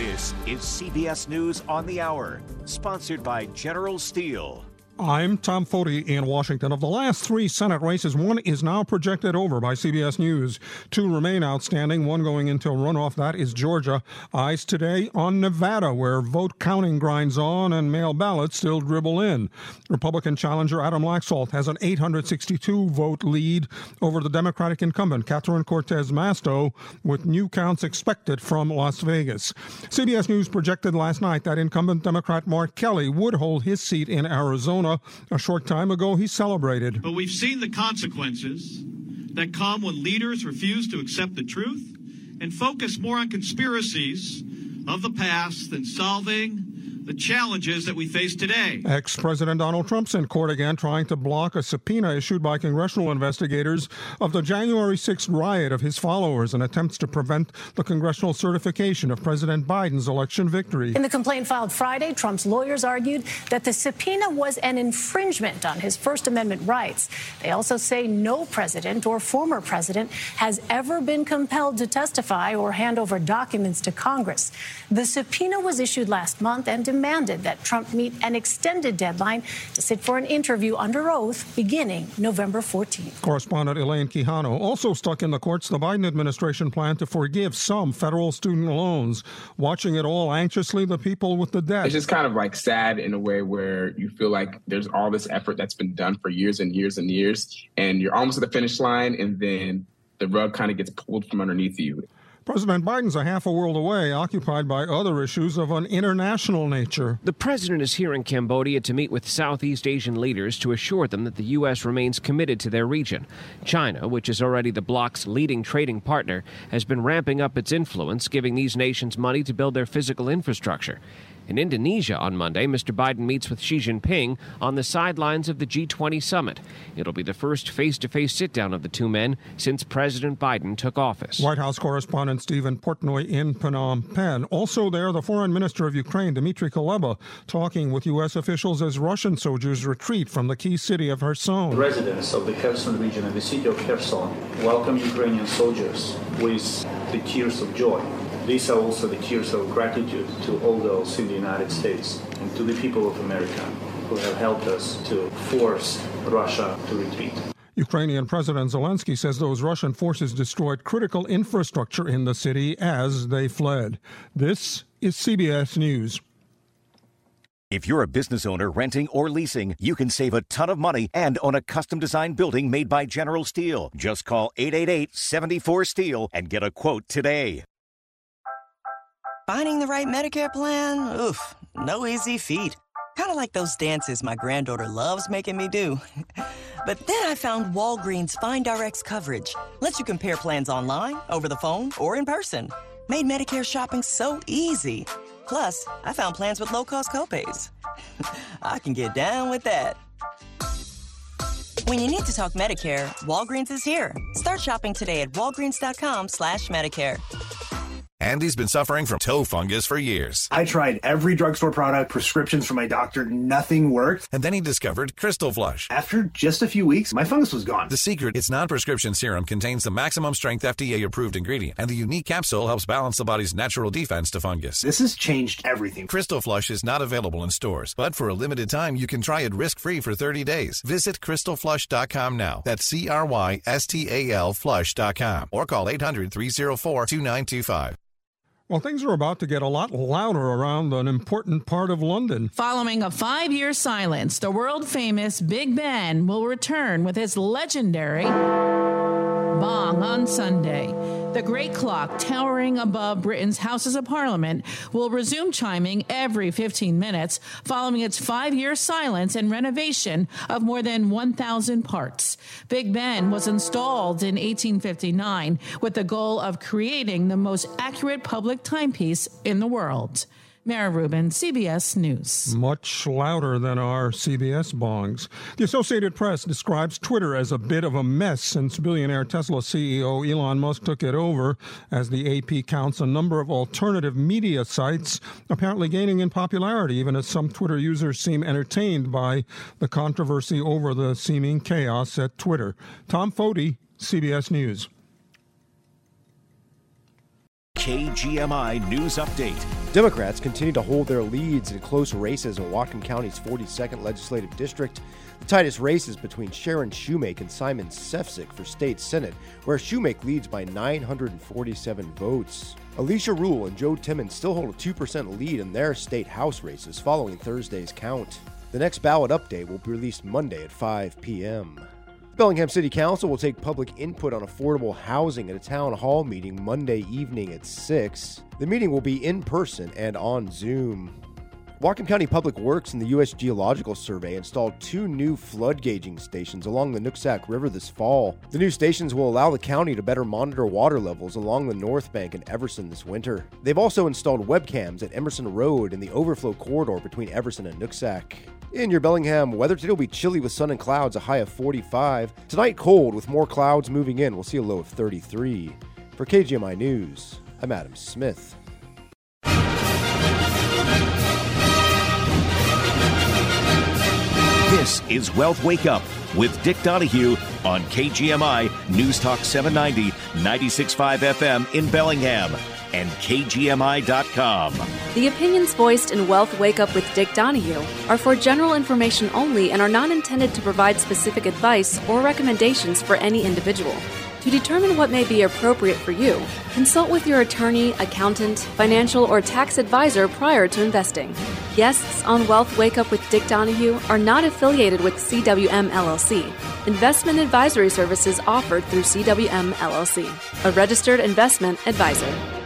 This is CBS News on the Hour, sponsored by General Steel. I'm Tom Foty in Washington. Of the last three Senate races, one is now projected over by CBS News. Two remain outstanding, one going until runoff. That is Georgia. Eyes today on Nevada, where vote counting grinds on and mail ballots still dribble in. Republican challenger Adam Laxalt has an 862 vote lead over the Democratic incumbent Catherine Cortez Masto, with new counts expected from Las Vegas. CBS News projected last night that incumbent Democrat Mark Kelly would hold his seat in Arizona. A short time ago, he celebrated. But we've seen the consequences that come when leaders refuse to accept the truth and focus more on conspiracies of the past than solving the challenges that we face today. Ex President Donald Trump's in court again trying to block a subpoena issued by congressional investigators of the January 6th riot of his followers and attempts to prevent the congressional certification of President Biden's election victory. In the complaint filed Friday, Trump's lawyers argued that the subpoena was an infringement on his First Amendment rights. They also say no president or former president has ever been compelled to testify or hand over documents to Congress. The subpoena was issued last month and demanded that Trump meet an extended deadline to sit for an interview under oath beginning November 14th. Correspondent Elaine Quijano also stuck in the courts the Biden administration plan to forgive some federal student loans. Watching it all anxiously, the people with the debt. It's just kind of like sad in a way where you feel like there's all this effort that's been done for years and years and years, and you're almost at the finish line, and then the rug kind of gets pulled from underneath you. President Biden's a half a world away, occupied by other issues of an international nature. The president is here in Cambodia to meet with Southeast Asian leaders to assure them that the U.S. remains committed to their region. China, which is already the bloc's leading trading partner, has been ramping up its influence, giving these nations money to build their physical infrastructure. In Indonesia on Monday, Mr. Biden meets with Xi Jinping on the sidelines of the G20 summit. It'll be the first face to face sit down of the two men since President Biden took office. White House correspondent Stephen Portnoy in Phnom Penh. Also there, the foreign minister of Ukraine, Dmitry Kuleba, talking with U.S. officials as Russian soldiers retreat from the key city of Kherson. Residents of the Kherson region and the city of Kherson welcome Ukrainian soldiers with the tears of joy. These are also the tears of gratitude to all those in the United States and to the people of America who have helped us to force Russia to retreat. Ukrainian President Zelensky says those Russian forces destroyed critical infrastructure in the city as they fled. This is CBS News. If you're a business owner renting or leasing, you can save a ton of money and own a custom designed building made by General Steel. Just call 888 74 Steel and get a quote today. Finding the right Medicare plan? Oof, no easy feat. Kind of like those dances my granddaughter loves making me do. but then I found Walgreens Find RX coverage. Lets you compare plans online, over the phone, or in person. Made Medicare shopping so easy. Plus, I found plans with low cost copays. I can get down with that. When you need to talk Medicare, Walgreens is here. Start shopping today at walgreens.com slash Medicare. Andy's been suffering from toe fungus for years. I tried every drugstore product, prescriptions from my doctor, nothing worked. And then he discovered Crystal Flush. After just a few weeks, my fungus was gone. The secret, its non-prescription serum contains the maximum strength FDA approved ingredient, and the unique capsule helps balance the body's natural defense to fungus. This has changed everything. Crystal Flush is not available in stores, but for a limited time, you can try it risk-free for 30 days. Visit crystalflush.com now. That's C-R-Y-S-T-A-L flush.com or call 800-304-2925. Well, things are about to get a lot louder around an important part of London. Following a five year silence, the world famous Big Ben will return with his legendary bong on Sunday. The great clock towering above Britain's Houses of Parliament will resume chiming every 15 minutes following its five year silence and renovation of more than 1,000 parts. Big Ben was installed in 1859 with the goal of creating the most accurate public timepiece in the world. Mara Rubin, CBS News. Much louder than our CBS bongs. The Associated Press describes Twitter as a bit of a mess since billionaire Tesla CEO Elon Musk took it over, as the AP counts a number of alternative media sites apparently gaining in popularity, even as some Twitter users seem entertained by the controversy over the seeming chaos at Twitter. Tom Foty, CBS News. KGMI News Update. Democrats continue to hold their leads in close races in Whatcom County's 42nd legislative district. The tightest race is between Sharon Shewmake and Simon Sefzik for state senate, where Shewmake leads by 947 votes. Alicia Rule and Joe Timmons still hold a 2% lead in their state house races following Thursday's count. The next ballot update will be released Monday at 5 p.m. Bellingham City Council will take public input on affordable housing at a town hall meeting Monday evening at 6. The meeting will be in person and on Zoom. Whatcom County Public Works and the U.S. Geological Survey installed two new flood gauging stations along the Nooksack River this fall. The new stations will allow the county to better monitor water levels along the North Bank and Everson this winter. They've also installed webcams at Emerson Road and the overflow corridor between Everson and Nooksack. In your Bellingham, weather today will be chilly with sun and clouds, a high of 45. Tonight, cold with more clouds moving in. We'll see a low of 33. For KGMI News, I'm Adam Smith. This is Wealth Wake Up with Dick Donahue on KGMI News Talk 790, 96.5 FM in Bellingham and KGMI.com. The opinions voiced in Wealth Wake Up with Dick Donahue are for general information only and are not intended to provide specific advice or recommendations for any individual. To determine what may be appropriate for you, consult with your attorney, accountant, financial, or tax advisor prior to investing. Guests on Wealth Wake Up with Dick Donahue are not affiliated with CWM LLC. Investment advisory services offered through CWM LLC, a registered investment advisor.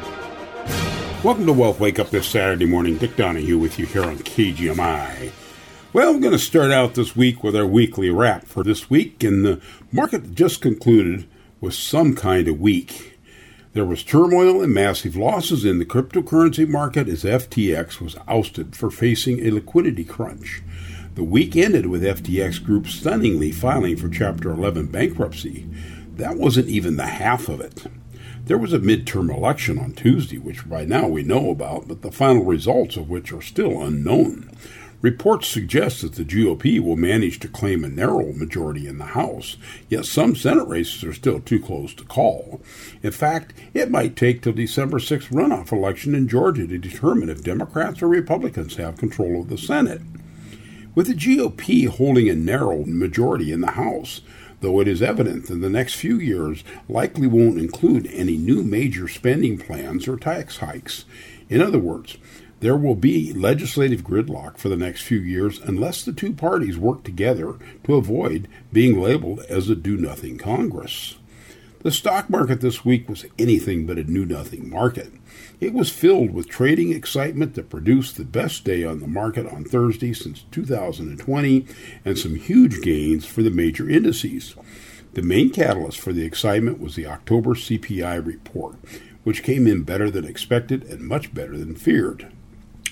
Welcome to Wealth Wake Up this Saturday morning. Dick Donahue with you here on KGMI. Well, we're going to start out this week with our weekly wrap for this week, and the market just concluded was some kind of week. There was turmoil and massive losses in the cryptocurrency market as FTX was ousted for facing a liquidity crunch. The week ended with FTX Group stunningly filing for Chapter 11 bankruptcy. That wasn't even the half of it. There was a midterm election on Tuesday, which by now we know about, but the final results of which are still unknown. Reports suggest that the GOP will manage to claim a narrow majority in the House, yet some Senate races are still too close to call. In fact, it might take till December 6th runoff election in Georgia to determine if Democrats or Republicans have control of the Senate. With the GOP holding a narrow majority in the House, though it is evident that the next few years likely won't include any new major spending plans or tax hikes. In other words, there will be legislative gridlock for the next few years unless the two parties work together to avoid being labeled as a do nothing Congress. The stock market this week was anything but a do nothing market. It was filled with trading excitement that produced the best day on the market on Thursday since 2020 and some huge gains for the major indices. The main catalyst for the excitement was the October CPI report, which came in better than expected and much better than feared.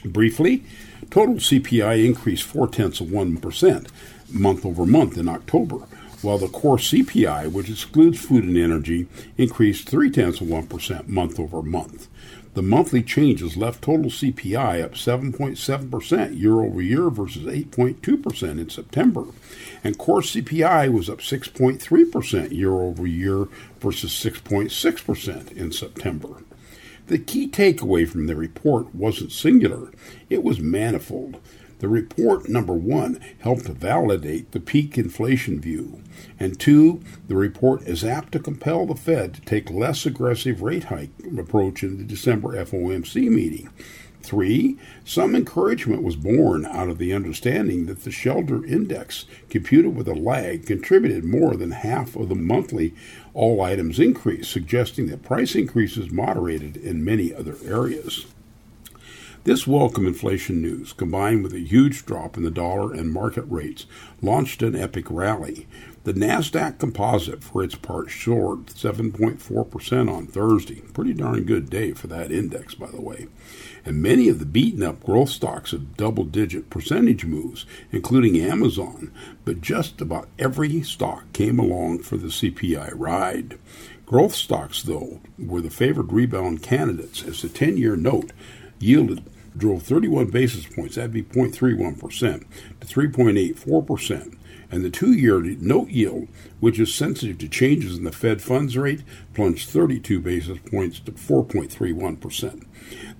Briefly, total CPI increased four tenths of 1% month over month in October, while the core CPI, which excludes food and energy, increased three tenths of 1% month over month. The monthly changes left total CPI up 7.7% year over year versus 8.2% in September. And core CPI was up 6.3% year over year versus 6.6% in September. The key takeaway from the report wasn't singular, it was manifold. The report, number one, helped validate the peak inflation view. And two, the report is apt to compel the Fed to take less aggressive rate hike approach in the December FOMC meeting. Three, some encouragement was born out of the understanding that the shelter index, computed with a lag, contributed more than half of the monthly all items increase, suggesting that price increases moderated in many other areas. This welcome inflation news, combined with a huge drop in the dollar and market rates, launched an epic rally. The NASDAQ composite, for its part, soared 7.4% on Thursday. Pretty darn good day for that index, by the way. And many of the beaten up growth stocks had double digit percentage moves, including Amazon, but just about every stock came along for the CPI ride. Growth stocks, though, were the favored rebound candidates as the 10 year note yielded drove 31 basis points, that'd be 0.31%, to 3.84%, and the two year note yield, which is sensitive to changes in the Fed funds rate, plunged 32 basis points to 4.31%.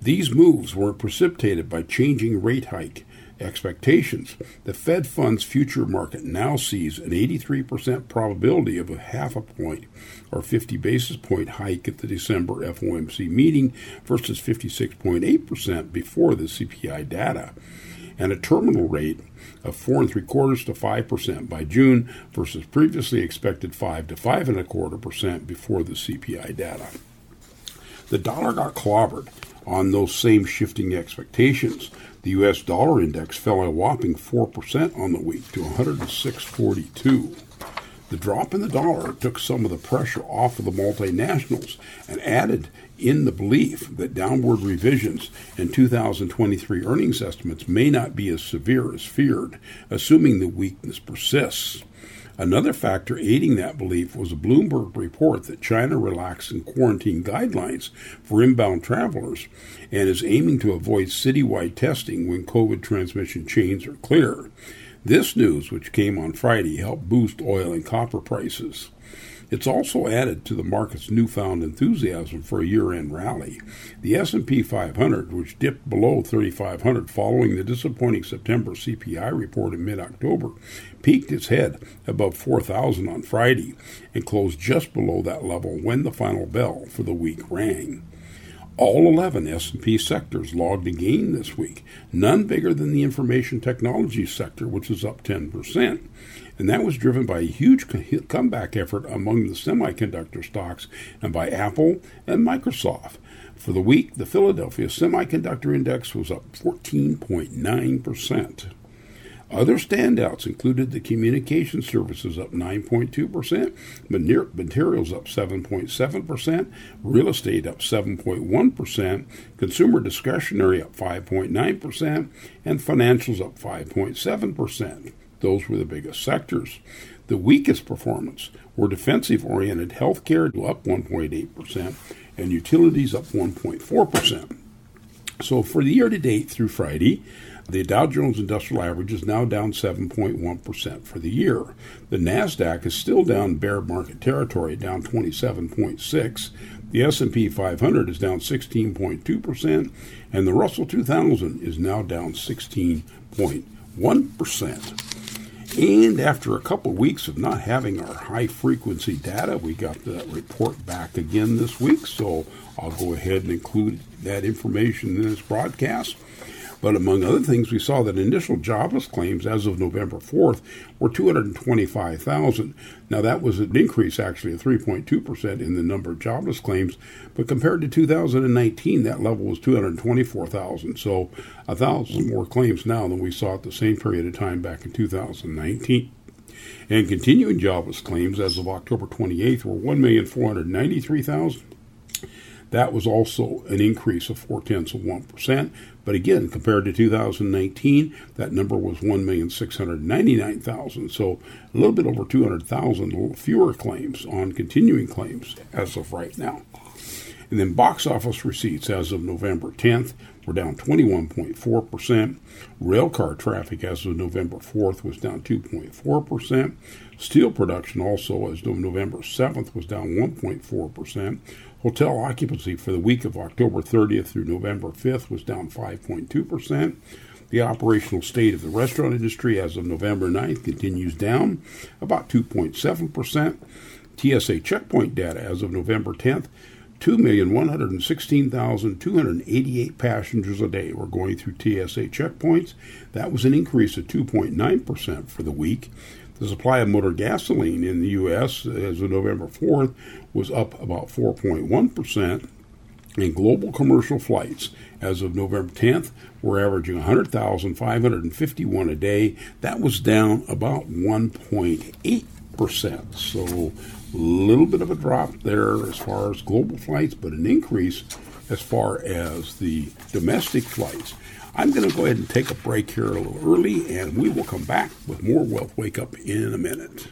These moves were precipitated by changing rate hike expectations. The Fed funds future market now sees an 83% probability of a half a point or 50 basis point hike at the December FOMC meeting versus 56.8% before the CPI data, and a terminal rate of four and three quarters to five percent by June versus previously expected five to five and a quarter percent before the CPI data. The dollar got clobbered on those same shifting expectations. The U.S. dollar index fell a whopping 4% on the week to 106.42. The drop in the dollar took some of the pressure off of the multinationals and added in the belief that downward revisions in 2023 earnings estimates may not be as severe as feared, assuming the weakness persists. Another factor aiding that belief was a Bloomberg report that China relaxing quarantine guidelines for inbound travelers and is aiming to avoid citywide testing when COVID transmission chains are clear. This news, which came on Friday, helped boost oil and copper prices. It's also added to the market's newfound enthusiasm for a year-end rally. The S&P 500, which dipped below 3500 following the disappointing September CPI report in mid-October, peaked its head above 4000 on Friday and closed just below that level when the final bell for the week rang. All 11 S&P sectors logged a gain this week, none bigger than the information technology sector, which is up 10% and that was driven by a huge comeback effort among the semiconductor stocks and by Apple and Microsoft. For the week, the Philadelphia Semiconductor Index was up 14.9%. Other standouts included the communication services up 9.2%, materials up 7.7%, real estate up 7.1%, consumer discretionary up 5.9%, and financials up 5.7%. Those were the biggest sectors. The weakest performance were defensive oriented healthcare, up 1.8%, and utilities up 1.4%. So for the year to date through Friday, the Dow Jones Industrial Average is now down 7.1% for the year. The Nasdaq is still down bear market territory, down 27.6. The S&P 500 is down 16.2%, and the Russell 2000 is now down 16.1%. And after a couple of weeks of not having our high frequency data, we got the report back again this week. So I'll go ahead and include that information in this broadcast. But among other things, we saw that initial jobless claims as of November 4th were 225,000. Now, that was an increase actually of 3.2% in the number of jobless claims, but compared to 2019, that level was 224,000. So, a thousand more claims now than we saw at the same period of time back in 2019. And continuing jobless claims as of October 28th were 1,493,000. That was also an increase of four tenths of 1%. But again, compared to 2019, that number was 1,699,000. So a little bit over 200,000 fewer claims on continuing claims as of right now. And then box office receipts as of November 10th were down 21.4%. Railcar traffic as of November 4th was down 2.4%. Steel production also as of November 7th was down 1.4%. Hotel occupancy for the week of October 30th through November 5th was down 5.2%. The operational state of the restaurant industry as of November 9th continues down about 2.7%. TSA checkpoint data as of November 10th 2,116,288 passengers a day were going through TSA checkpoints. That was an increase of 2.9% for the week. The supply of motor gasoline in the U.S. as of November 4th was up about 4.1%, and global commercial flights as of November 10th were averaging 100,551 a day. That was down about 1.8%. So a little bit of a drop there as far as global flights, but an increase as far as the domestic flights. I'm going to go ahead and take a break here a little early, and we will come back with more Wealth Wake Up in a minute.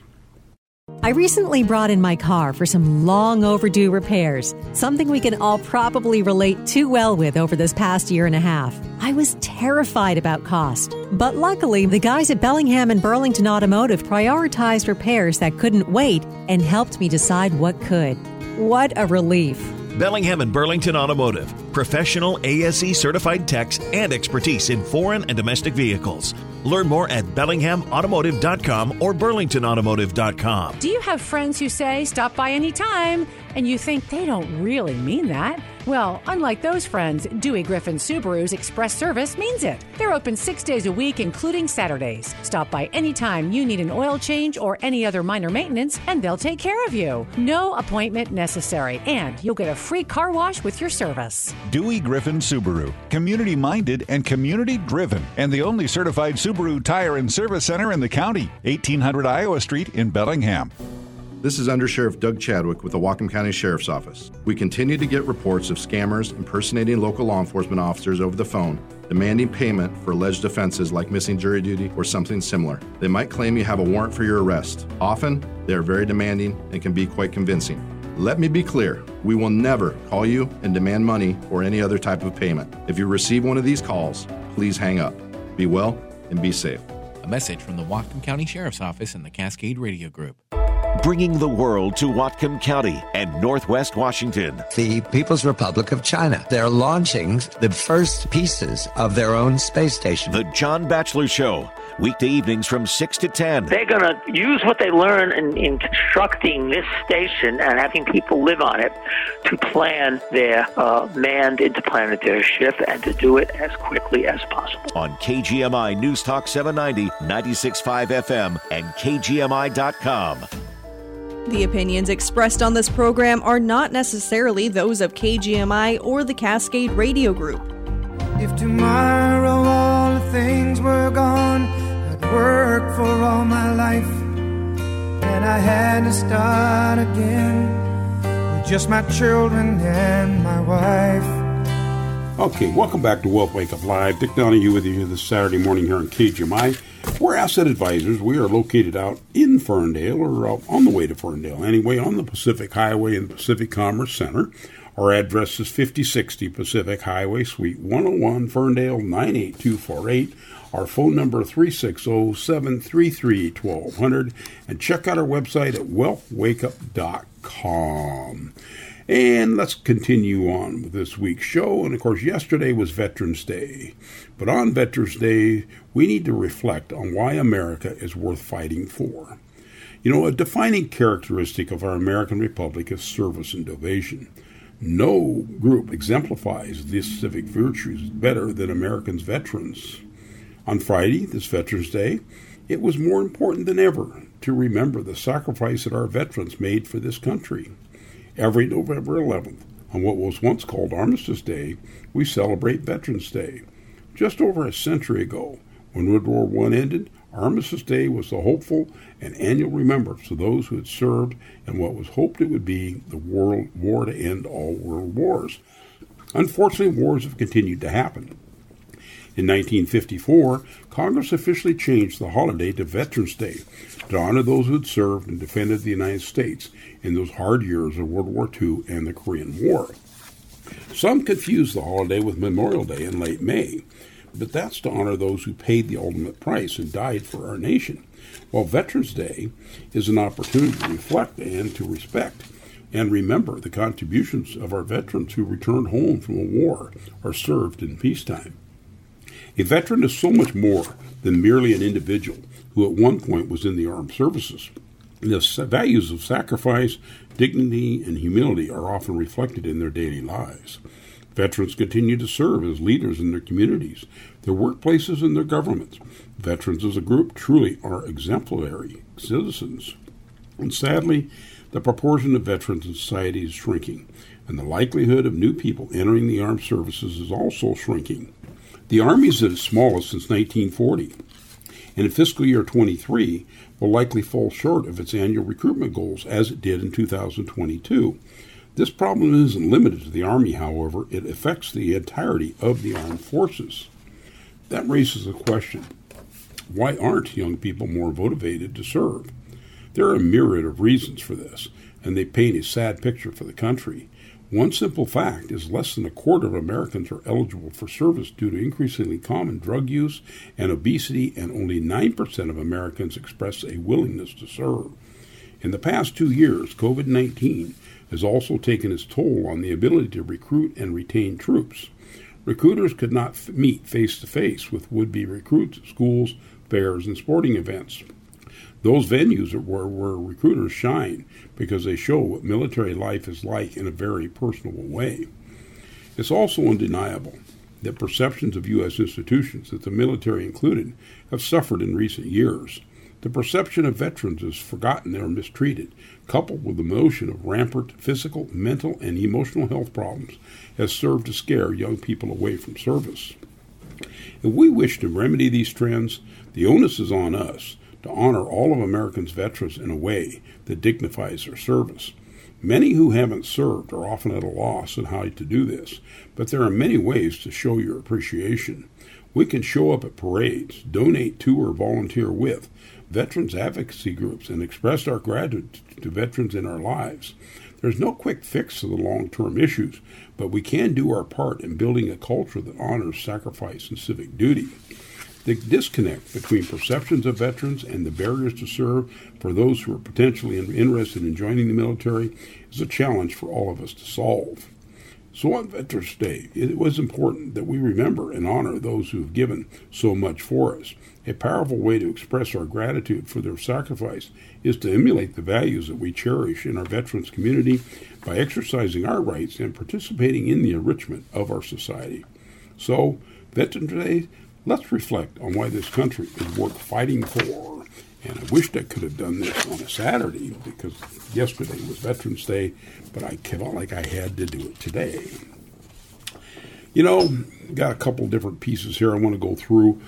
I recently brought in my car for some long overdue repairs, something we can all probably relate too well with over this past year and a half. I was terrified about cost, but luckily, the guys at Bellingham and Burlington Automotive prioritized repairs that couldn't wait and helped me decide what could. What a relief! Bellingham and Burlington Automotive, professional ASE certified techs and expertise in foreign and domestic vehicles. Learn more at BellinghamAutomotive.com or BurlingtonAutomotive.com. Do you have friends who say, stop by anytime, and you think they don't really mean that? Well, unlike those friends, Dewey Griffin Subaru's Express Service means it. They're open six days a week, including Saturdays. Stop by anytime you need an oil change or any other minor maintenance, and they'll take care of you. No appointment necessary, and you'll get a free car wash with your service. Dewey Griffin Subaru, community minded and community driven, and the only certified Subaru tire and service center in the county, 1800 Iowa Street in Bellingham. This is Undersheriff Doug Chadwick with the Whatcom County Sheriff's Office. We continue to get reports of scammers impersonating local law enforcement officers over the phone, demanding payment for alleged offenses like missing jury duty or something similar. They might claim you have a warrant for your arrest. Often, they are very demanding and can be quite convincing. Let me be clear we will never call you and demand money or any other type of payment. If you receive one of these calls, please hang up. Be well and be safe. A message from the Whatcom County Sheriff's Office and the Cascade Radio Group bringing the world to Whatcom County and Northwest Washington. The People's Republic of China. They're launching the first pieces of their own space station. The John Batchelor Show. Weekday evenings from 6 to 10. They're going to use what they learn in, in, constructing this station and having people live on it to plan their uh, manned interplanetary ship and to do it as quickly as possible. On KGMI News Talk 790, 96.5 FM, and KGMI.com. The opinions expressed on this program are not necessarily those of KGMI or the Cascade Radio Group. If tomorrow all the things were gone, I'd work for all my life, and I had to start again with just my children and my wife. Okay, welcome back to Wealth Wake Up Live. Dick Donahue with you here this Saturday morning here on KGMI. We're asset advisors. We are located out in Ferndale or uh, on the way to Ferndale, anyway, on the Pacific Highway the Pacific Commerce Center. Our address is 5060 Pacific Highway, Suite 101, Ferndale 98248. Our phone number 360-733-1200 and check out our website at wealthwakeup.com. And let's continue on with this week's show. And of course, yesterday was Veterans Day. But on Veterans Day, we need to reflect on why America is worth fighting for. You know, a defining characteristic of our American Republic is service and devotion. No group exemplifies these civic virtues better than Americans' veterans. On Friday, this Veterans Day, it was more important than ever to remember the sacrifice that our veterans made for this country. Every November 11th, on what was once called Armistice Day, we celebrate Veterans Day. Just over a century ago, when World War I ended, Armistice Day was the hopeful and annual remembrance of those who had served in what was hoped it would be the world war to end all world wars. Unfortunately, wars have continued to happen. In 1954, Congress officially changed the holiday to Veterans Day to honor those who had served and defended the United States in those hard years of World War II and the Korean War. Some confuse the holiday with Memorial Day in late May, but that's to honor those who paid the ultimate price and died for our nation. While Veterans Day is an opportunity to reflect and to respect and remember the contributions of our veterans who returned home from a war or served in peacetime. A veteran is so much more than merely an individual who at one point was in the armed services. The values of sacrifice, dignity, and humility are often reflected in their daily lives. Veterans continue to serve as leaders in their communities, their workplaces, and their governments. Veterans as a group truly are exemplary citizens. And sadly, the proportion of veterans in society is shrinking, and the likelihood of new people entering the armed services is also shrinking. The Army is at its smallest since 1940, and in fiscal year 23, will likely fall short of its annual recruitment goals as it did in 2022. This problem isn't limited to the Army, however, it affects the entirety of the armed forces. That raises the question why aren't young people more motivated to serve? There are a myriad of reasons for this, and they paint a sad picture for the country. One simple fact is less than a quarter of Americans are eligible for service due to increasingly common drug use and obesity, and only 9% of Americans express a willingness to serve. In the past two years, COVID 19 has also taken its toll on the ability to recruit and retain troops. Recruiters could not meet face to face with would be recruits at schools, fairs, and sporting events. Those venues were where recruiters shine because they show what military life is like in a very personal way. It's also undeniable that perceptions of U.S. institutions, that the military included, have suffered in recent years. The perception of veterans is forgotten or mistreated, coupled with the notion of rampant physical, mental, and emotional health problems, has served to scare young people away from service. If we wish to remedy these trends, the onus is on us to honor all of Americans' veterans in a way that dignifies their service. Many who haven't served are often at a loss on how to do this, but there are many ways to show your appreciation. We can show up at parades, donate to or volunteer with veterans advocacy groups, and express our gratitude to veterans in our lives. There's no quick fix to the long term issues, but we can do our part in building a culture that honors sacrifice and civic duty. The disconnect between perceptions of veterans and the barriers to serve for those who are potentially interested in joining the military is a challenge for all of us to solve. So on Veterans Day, it was important that we remember and honor those who have given so much for us. A powerful way to express our gratitude for their sacrifice is to emulate the values that we cherish in our veterans community by exercising our rights and participating in the enrichment of our society. So, Veterans Day Let's reflect on why this country is worth fighting for. And I wished I could have done this on a Saturday because yesterday was Veterans Day, but I felt like I had to do it today. You know, got a couple different pieces here I want to go through.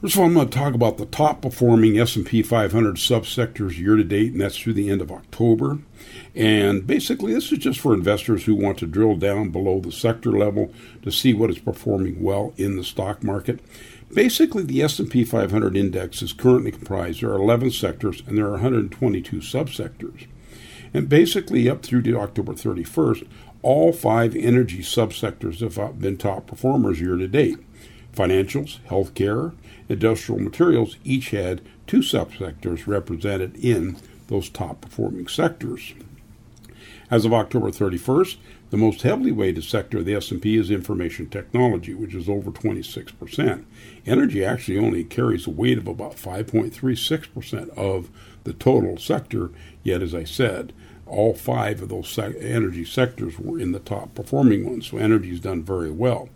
First of all, I'm going to talk about the top performing S&P 500 subsectors year to date, and that's through the end of October. And basically, this is just for investors who want to drill down below the sector level to see what is performing well in the stock market. Basically, the S&P 500 index is currently comprised. There are 11 sectors, and there are 122 subsectors. And basically, up through to October 31st, all five energy subsectors have been top performers year to date. Financials, healthcare, industrial materials each had two subsectors represented in those top performing sectors. As of October 31st, the most heavily weighted sector of the S&P is information technology, which is over 26%. Energy actually only carries a weight of about 5.36% of the total sector, yet as I said, all five of those energy sectors were in the top performing ones, so energy has done very well.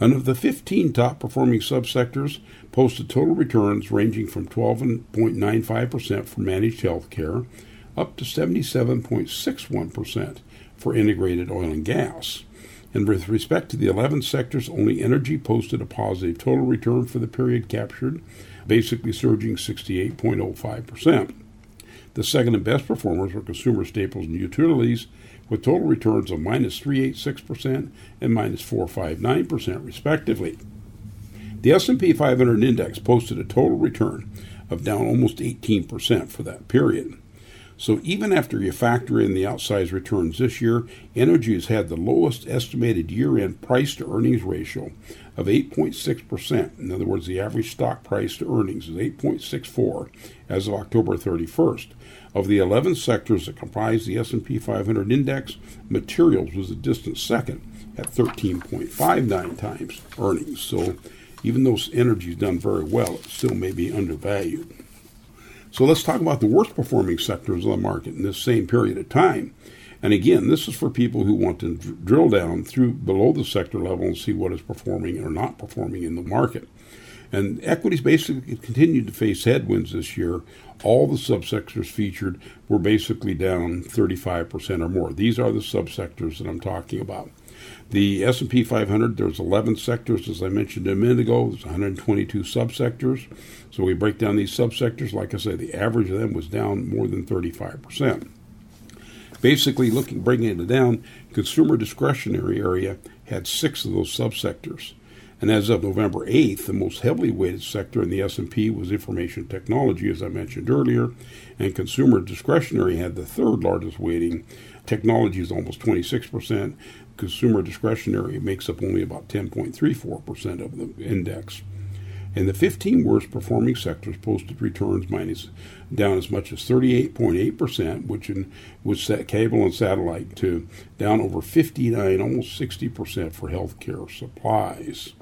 And of the 15 top performing subsectors, posted total returns ranging from 12.95% for managed healthcare up to 77.61% for integrated oil and gas. And with respect to the 11 sectors, only energy posted a positive total return for the period captured, basically surging 68.05%. The second and best performers were consumer staples and utilities, with total returns of minus 386% and minus 459%, respectively. The S&P 500 index posted a total return of down almost 18% for that period. So even after you factor in the outsized returns this year, energy has had the lowest estimated year-end price to earnings ratio of 8.6%. In other words, the average stock price to earnings is 8.64 as of October 31st. Of the 11 sectors that comprise the S&P 500 index, materials was a distant second at 13.59 times earnings. So even though energy's done very well, it still may be undervalued. So let's talk about the worst performing sectors of the market in this same period of time. And again, this is for people who want to drill down through below the sector level and see what is performing or not performing in the market. And equities basically continued to face headwinds this year. All the subsectors featured were basically down 35% or more. These are the subsectors that I'm talking about. The S&P 500, there's 11 sectors, as I mentioned a minute ago. There's 122 subsectors. So we break down these subsectors. Like I say, the average of them was down more than 35%. Basically, looking bringing it down, consumer discretionary area had six of those subsectors. And as of November 8th, the most heavily weighted sector in the S&P was information technology, as I mentioned earlier, and consumer discretionary had the third largest weighting. Technology is almost 26%. Consumer discretionary makes up only about 10.34% of the index. And the 15 worst performing sectors posted returns minus down as much as 38.8%, which in, was set cable and satellite, to down over 59, almost 60% for healthcare supplies.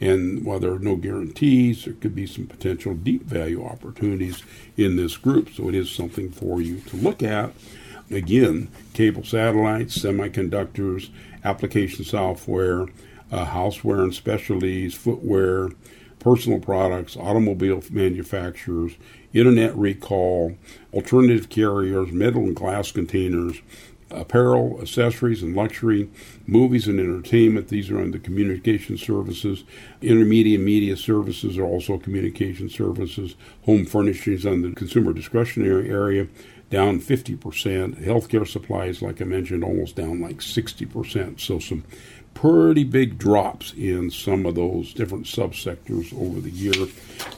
And while there are no guarantees, there could be some potential deep value opportunities in this group. So it is something for you to look at. Again, cable satellites, semiconductors, application software, uh, houseware and specialties, footwear, personal products, automobile manufacturers, internet recall, alternative carriers, metal and glass containers, apparel, accessories, and luxury, movies and entertainment. These are under communication services. Intermediate media services are also communication services. Home furnishings the consumer discretionary area down 50%. Healthcare supplies, like I mentioned, almost down like 60%. So some pretty big drops in some of those different subsectors over the year.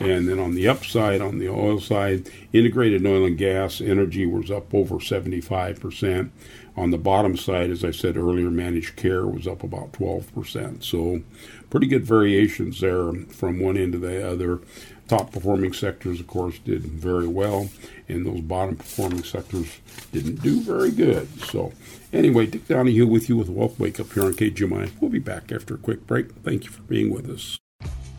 And then on the upside, on the oil side, integrated oil and gas energy was up over 75%. On the bottom side, as I said earlier, managed care was up about 12%. So pretty good variations there from one end to the other. Top performing sectors, of course, did very well, and those bottom performing sectors didn't do very good. So, anyway, Dick Donahue with you with Wealth Wake Up here on KGMI. We'll be back after a quick break. Thank you for being with us.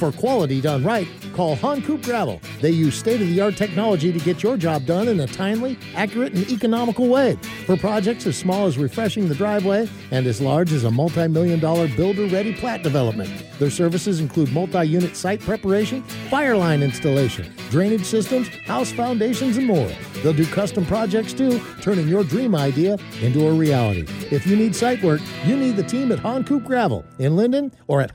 For quality done right, call Han Coop Gravel. They use state of the art technology to get your job done in a timely, accurate, and economical way. For projects as small as refreshing the driveway and as large as a multi million dollar builder ready plat development. Their services include multi unit site preparation, fire line installation, drainage systems, house foundations, and more. They'll do custom projects too, turning your dream idea into a reality. If you need site work, you need the team at Han Coop Gravel in Lynden or at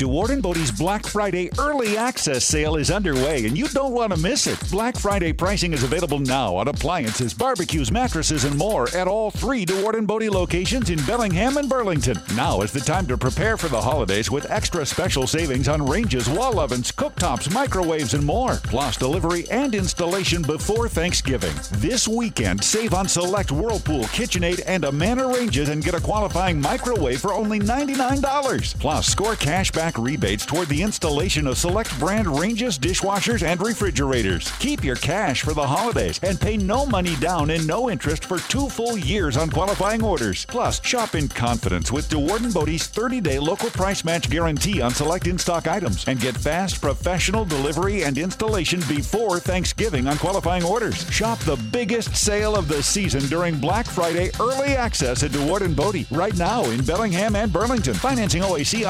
Dewaard & Bode's Black Friday early access sale is underway, and you don't want to miss it. Black Friday pricing is available now on appliances, barbecues, mattresses, and more at all three Dewaard & Bode locations in Bellingham and Burlington. Now is the time to prepare for the holidays with extra special savings on ranges, wall ovens, cooktops, microwaves, and more. Plus, delivery and installation before Thanksgiving. This weekend, save on select Whirlpool, KitchenAid, and Amana ranges and get a qualifying microwave for only $99. Plus, score cash back rebates toward the installation of select brand ranges, dishwashers, and refrigerators. Keep your cash for the holidays and pay no money down and no interest for two full years on qualifying orders. Plus, shop in confidence with Dewaard & Bode's 30 day local price match guarantee on select in stock items and get fast professional delivery and installation before Thanksgiving on qualifying orders. Shop the biggest sale of the season during Black Friday early access at Dewaard & Bode right now in Bellingham and Burlington. Financing OAC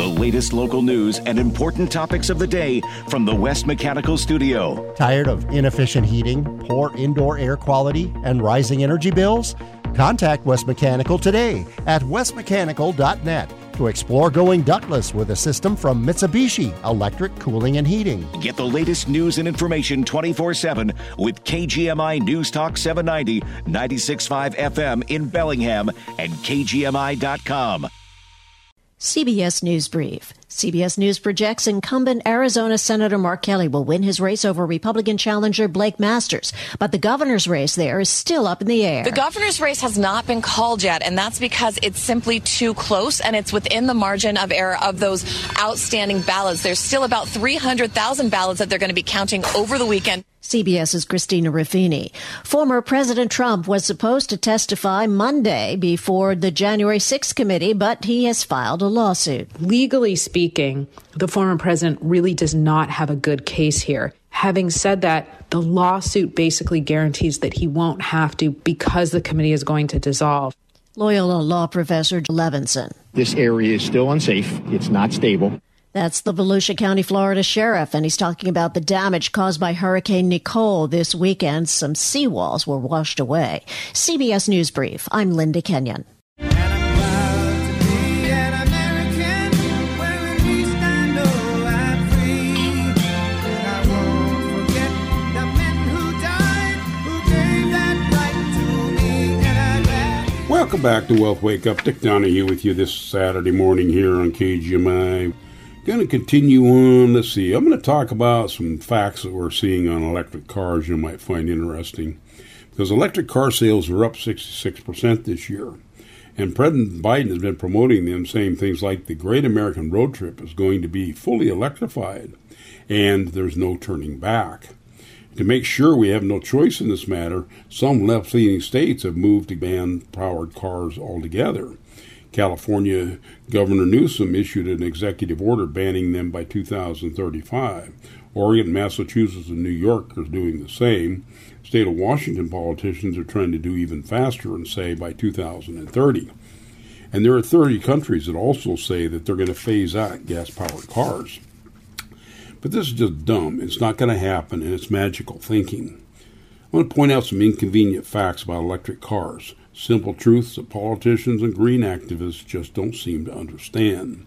The latest local news and important topics of the day from the West Mechanical Studio. Tired of inefficient heating, poor indoor air quality, and rising energy bills? Contact West Mechanical today at westmechanical.net to explore going ductless with a system from Mitsubishi Electric Cooling and Heating. Get the latest news and information 24 7 with KGMI News Talk 790, 96.5 FM in Bellingham and KGMI.com. CBS News Brief. CBS News projects incumbent Arizona Senator Mark Kelly will win his race over Republican challenger Blake Masters, but the governor's race there is still up in the air. The governor's race has not been called yet, and that's because it's simply too close and it's within the margin of error of those outstanding ballots. There's still about 300,000 ballots that they're going to be counting over the weekend. CBS's Christina Ruffini. Former President Trump was supposed to testify Monday before the January 6th committee, but he has filed a lawsuit. Legally speaking, the former president really does not have a good case here. Having said that, the lawsuit basically guarantees that he won't have to because the committee is going to dissolve. Loyola law professor Levinson. This area is still unsafe. It's not stable. That's the Volusia County, Florida sheriff, and he's talking about the damage caused by Hurricane Nicole this weekend. Some seawalls were washed away. CBS News Brief. I'm Linda Kenyon. Welcome back to Wealth Wake Up. Dick Donahue with you this Saturday morning here on KGMI. Going to continue on. Let's see. I'm going to talk about some facts that we're seeing on electric cars you might find interesting. Because electric car sales are up 66% this year. And President Biden has been promoting them, saying things like the Great American Road Trip is going to be fully electrified and there's no turning back. To make sure we have no choice in this matter, some left leaning states have moved to ban powered cars altogether. California Governor Newsom issued an executive order banning them by 2035. Oregon, Massachusetts, and New York are doing the same. State of Washington politicians are trying to do even faster and say by 2030. And there are 30 countries that also say that they're going to phase out gas powered cars. But this is just dumb. It's not going to happen, and it's magical thinking. I want to point out some inconvenient facts about electric cars simple truths that politicians and green activists just don't seem to understand.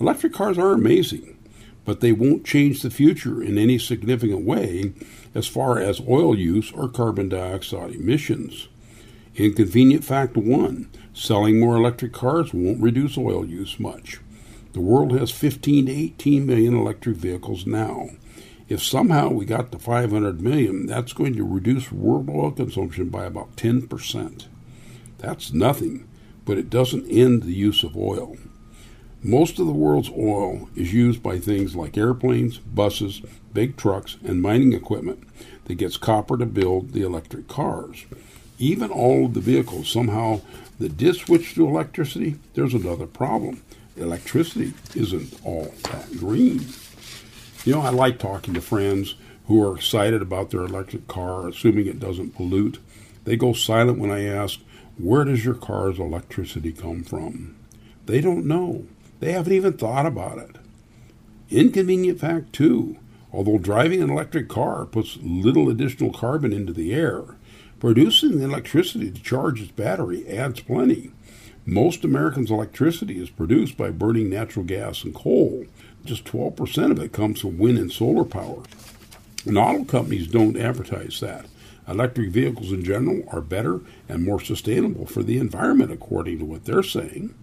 Electric cars are amazing, but they won't change the future in any significant way as far as oil use or carbon dioxide emissions. Inconvenient fact one selling more electric cars won't reduce oil use much. The world has 15 to 18 million electric vehicles now. If somehow we got to 500 million, that's going to reduce world oil consumption by about 10%. That's nothing, but it doesn't end the use of oil. Most of the world's oil is used by things like airplanes, buses, big trucks, and mining equipment that gets copper to build the electric cars. Even all of the vehicles somehow that did switch to electricity, there's another problem. Electricity isn't all that green. You know, I like talking to friends who are excited about their electric car, assuming it doesn't pollute. They go silent when I ask, where does your car's electricity come from? They don't know. They haven't even thought about it. Inconvenient fact, too. Although driving an electric car puts little additional carbon into the air, producing the electricity to charge its battery adds plenty. Most Americans' electricity is produced by burning natural gas and coal. Just 12% of it comes from wind and solar power. And auto companies don't advertise that. Electric vehicles in general are better and more sustainable for the environment, according to what they're saying.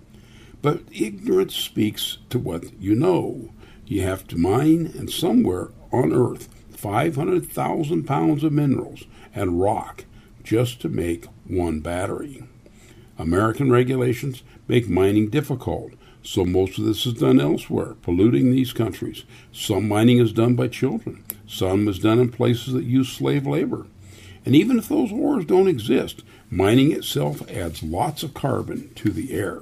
But ignorance speaks to what you know. You have to mine, and somewhere on Earth, 500,000 pounds of minerals and rock just to make one battery. American regulations make mining difficult, so most of this is done elsewhere, polluting these countries. Some mining is done by children, some is done in places that use slave labor. And even if those ores don't exist, mining itself adds lots of carbon to the air.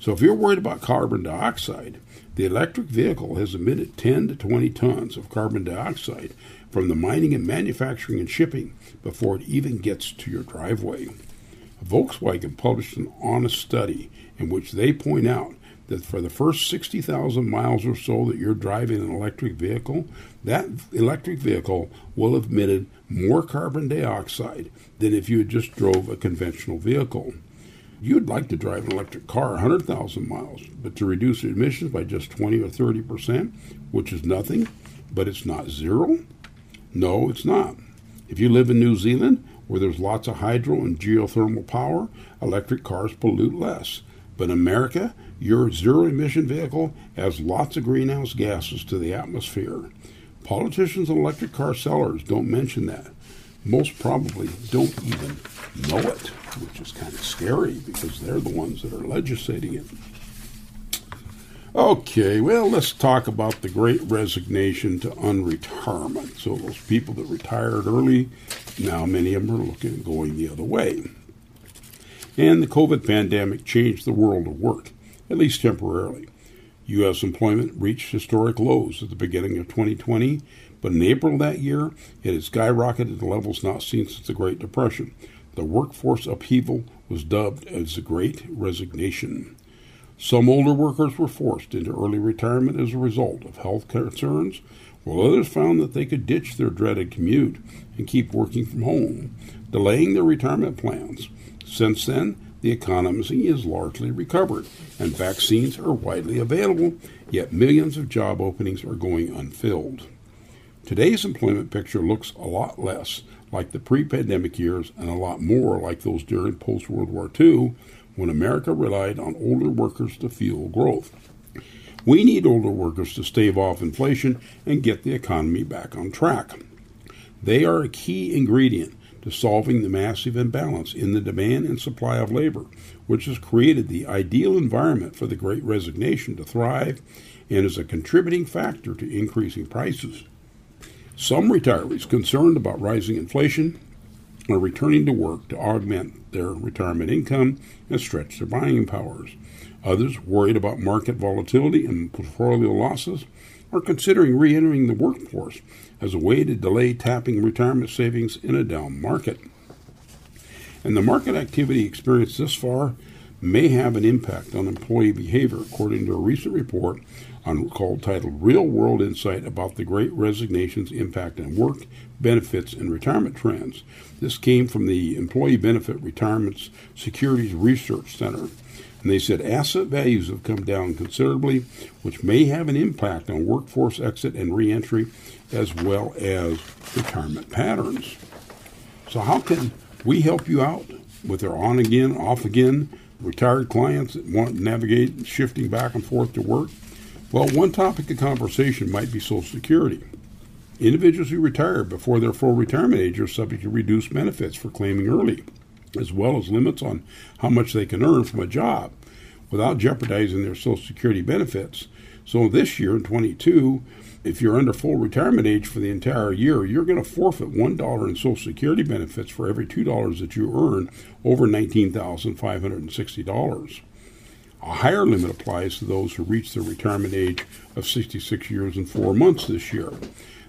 So if you're worried about carbon dioxide, the electric vehicle has emitted 10 to 20 tons of carbon dioxide from the mining and manufacturing and shipping before it even gets to your driveway. Volkswagen published an honest study in which they point out that for the first 60,000 miles or so that you're driving an electric vehicle, that electric vehicle will have emitted more carbon dioxide than if you had just drove a conventional vehicle. You'd like to drive an electric car 100,000 miles, but to reduce emissions by just 20 or 30 percent, which is nothing, but it's not zero? No, it's not. If you live in New Zealand, where there's lots of hydro and geothermal power, electric cars pollute less. But in America, your zero emission vehicle has lots of greenhouse gases to the atmosphere. Politicians and electric car sellers don't mention that. Most probably don't even know it, which is kind of scary because they're the ones that are legislating it. Okay, well, let's talk about the great resignation to unretirement. So, those people that retired early, now many of them are looking at going the other way. And the COVID pandemic changed the world of work, at least temporarily. U.S. employment reached historic lows at the beginning of 2020, but in April that year, it had skyrocketed to levels not seen since the Great Depression. The workforce upheaval was dubbed as the Great Resignation. Some older workers were forced into early retirement as a result of health concerns, while others found that they could ditch their dreaded commute and keep working from home, delaying their retirement plans. Since then, the economy is largely recovered, and vaccines are widely available, yet millions of job openings are going unfilled. Today's employment picture looks a lot less like the pre pandemic years and a lot more like those during post World War II when America relied on older workers to fuel growth. We need older workers to stave off inflation and get the economy back on track. They are a key ingredient to solving the massive imbalance in the demand and supply of labor, which has created the ideal environment for the Great Resignation to thrive and is a contributing factor to increasing prices. Some retirees concerned about rising inflation are returning to work to augment their retirement income and stretch their buying powers. Others, worried about market volatility and portfolio losses, are considering re entering the workforce as a way to delay tapping retirement savings in a down market. And the market activity experienced this far may have an impact on employee behavior, according to a recent report on, called titled Real World Insight about the Great Resignation's Impact on Work, Benefits, and Retirement Trends. This came from the Employee Benefit Retirement Securities Research Center. And they said asset values have come down considerably, which may have an impact on workforce exit and reentry, as well as retirement patterns. So, how can we help you out with our on again, off again retired clients that want to navigate shifting back and forth to work? Well, one topic of conversation might be Social Security. Individuals who retire before their full retirement age are subject to reduced benefits for claiming early, as well as limits on how much they can earn from a job without jeopardizing their Social Security benefits. So this year in 22, if you're under full retirement age for the entire year, you're going to forfeit $1 in Social Security benefits for every $2 that you earn over $19,560. A higher limit applies to those who reach their retirement age of 66 years and 4 months this year.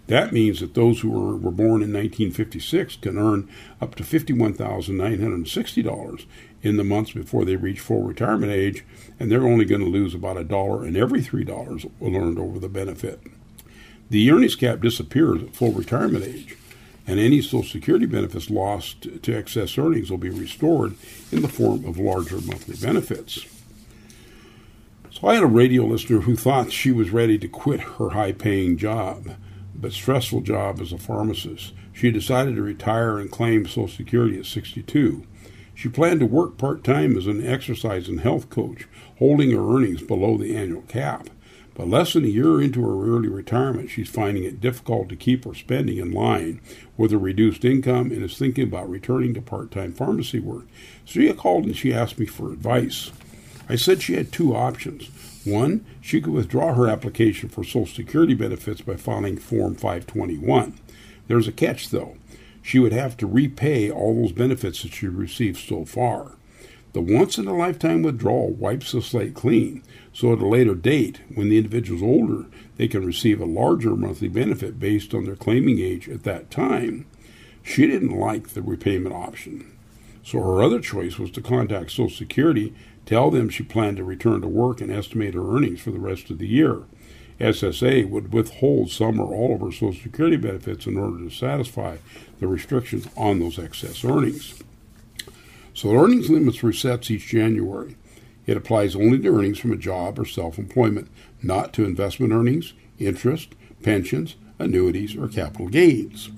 That means that those who were, were born in 1956 can earn up to $51,960 in the months before they reach full retirement age, and they're only going to lose about a dollar in every $3 earned over the benefit. The earnings cap disappears at full retirement age, and any Social Security benefits lost to excess earnings will be restored in the form of larger monthly benefits. So I had a radio listener who thought she was ready to quit her high paying job, but stressful job as a pharmacist. She decided to retire and claim Social Security at 62. She planned to work part time as an exercise and health coach, holding her earnings below the annual cap. But less than a year into her early retirement, she's finding it difficult to keep her spending in line with her reduced income and is thinking about returning to part time pharmacy work. So she called and she asked me for advice. I said she had two options. One, she could withdraw her application for Social Security benefits by filing Form 521. There's a catch, though. She would have to repay all those benefits that she received so far. The once in a lifetime withdrawal wipes the slate clean, so at a later date, when the individual is older, they can receive a larger monthly benefit based on their claiming age at that time. She didn't like the repayment option. So her other choice was to contact Social Security Tell them she planned to return to work and estimate her earnings for the rest of the year. SSA would withhold some or all of her Social Security benefits in order to satisfy the restrictions on those excess earnings. So the earnings limits resets each January. It applies only to earnings from a job or self employment, not to investment earnings, interest, pensions, annuities, or capital gains.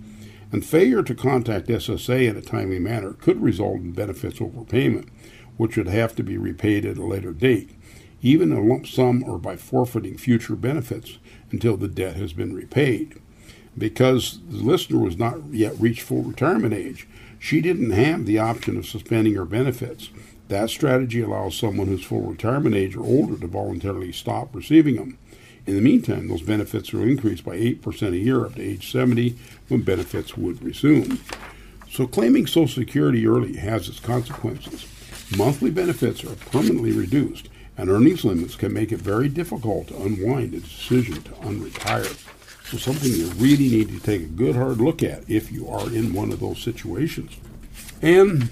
And failure to contact SSA in a timely manner could result in benefits overpayment which would have to be repaid at a later date, even a lump sum or by forfeiting future benefits until the debt has been repaid. Because the listener was not yet reached full retirement age, she didn't have the option of suspending her benefits. That strategy allows someone who's full retirement age or older to voluntarily stop receiving them. In the meantime, those benefits will increase by 8% a year up to age 70 when benefits would resume. So claiming Social Security early has its consequences. Monthly benefits are permanently reduced, and earnings limits can make it very difficult to unwind a decision to unretire. So something you really need to take a good hard look at if you are in one of those situations. And